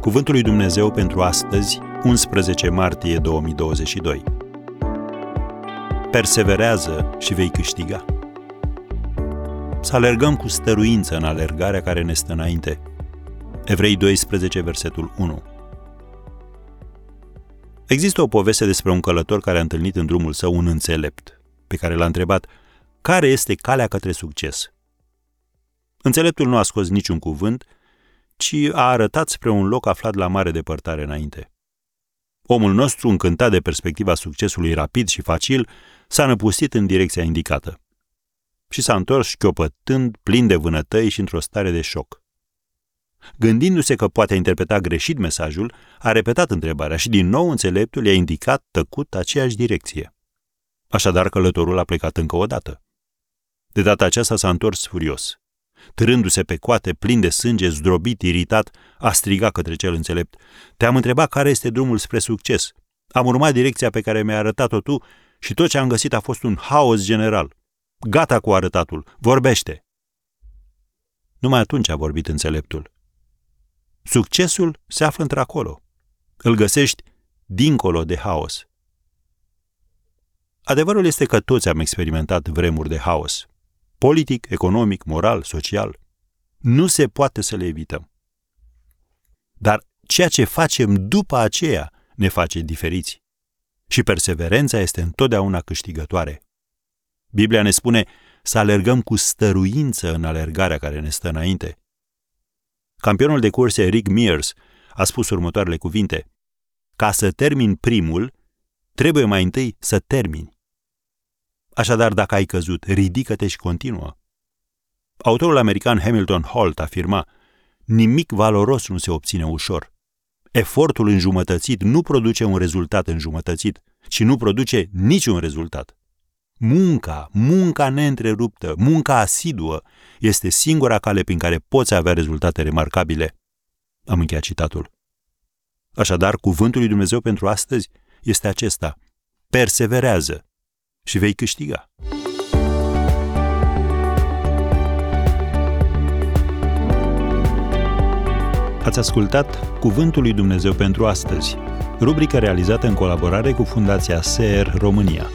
Cuvântul lui Dumnezeu pentru astăzi, 11 martie 2022. Perseverează și vei câștiga. Să alergăm cu stăruință în alergarea care ne stă înainte. Evrei 12, versetul 1. Există o poveste despre un călător care a întâlnit în drumul său un înțelept, pe care l-a întrebat care este calea către succes. Înțeleptul nu a scos niciun cuvânt, ci a arătat spre un loc aflat la mare depărtare înainte. Omul nostru, încântat de perspectiva succesului rapid și facil, s-a năpustit în direcția indicată. Și s-a întors șchiopătând, plin de vânătăi și într-o stare de șoc. Gândindu-se că poate interpreta greșit mesajul, a repetat întrebarea și din nou înțeleptul i-a indicat tăcut aceeași direcție. Așadar călătorul a plecat încă o dată. De data aceasta s-a întors furios. Târându-se pe coate, plin de sânge, zdrobit, iritat, a strigat către cel înțelept. Te-am întrebat care este drumul spre succes. Am urmat direcția pe care mi-ai arătat-o tu și tot ce am găsit a fost un haos general. Gata cu arătatul, vorbește! Numai atunci a vorbit înțeleptul. Succesul se află într-acolo. Îl găsești dincolo de haos. Adevărul este că toți am experimentat vremuri de haos politic, economic, moral, social. Nu se poate să le evităm. Dar ceea ce facem după aceea ne face diferiți. Și perseverența este întotdeauna câștigătoare. Biblia ne spune să alergăm cu stăruință în alergarea care ne stă înainte. Campionul de curse Rick Mears a spus următoarele cuvinte. Ca să termin primul, trebuie mai întâi să termini. Așadar, dacă ai căzut, ridică-te și continuă. Autorul american Hamilton Holt afirma, nimic valoros nu se obține ușor. Efortul înjumătățit nu produce un rezultat înjumătățit, ci nu produce niciun rezultat. Munca, munca neîntreruptă, munca asiduă este singura cale prin care poți avea rezultate remarcabile. Am încheiat citatul. Așadar, cuvântul lui Dumnezeu pentru astăzi este acesta. Perseverează și vei câștiga. Ați ascultat Cuvântul lui Dumnezeu pentru astăzi, rubrica realizată în colaborare cu Fundația SER România.